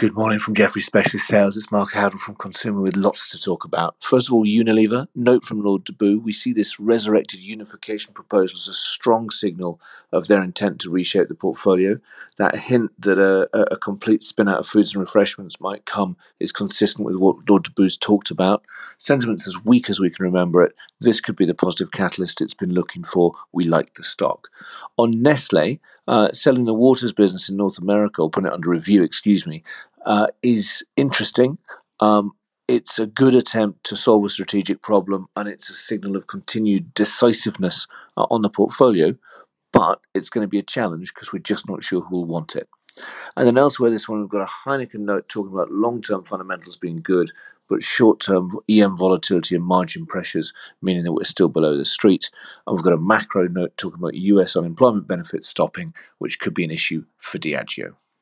Good morning from Jefferies Specialist Sales. It's Mark Howden from Consumer with lots to talk about. First of all, Unilever. Note from Lord Deboo. We see this resurrected unification proposal as a strong signal of their intent to reshape the portfolio. That hint that a, a complete spin out of foods and refreshments might come is consistent with what Lord Deboo's talked about. Sentiment's as weak as we can remember it. This could be the positive catalyst it's been looking for. We like the stock. On Nestle, uh, selling the waters business in North America, or putting it under review, excuse me, uh, is interesting. Um, it's a good attempt to solve a strategic problem, and it's a signal of continued decisiveness uh, on the portfolio. But it's going to be a challenge because we're just not sure who will want it. And then elsewhere, this one we've got a Heineken note talking about long-term fundamentals being good, but short-term EM volatility and margin pressures meaning that we're still below the street. And we've got a macro note talking about US unemployment benefits stopping, which could be an issue for Diageo.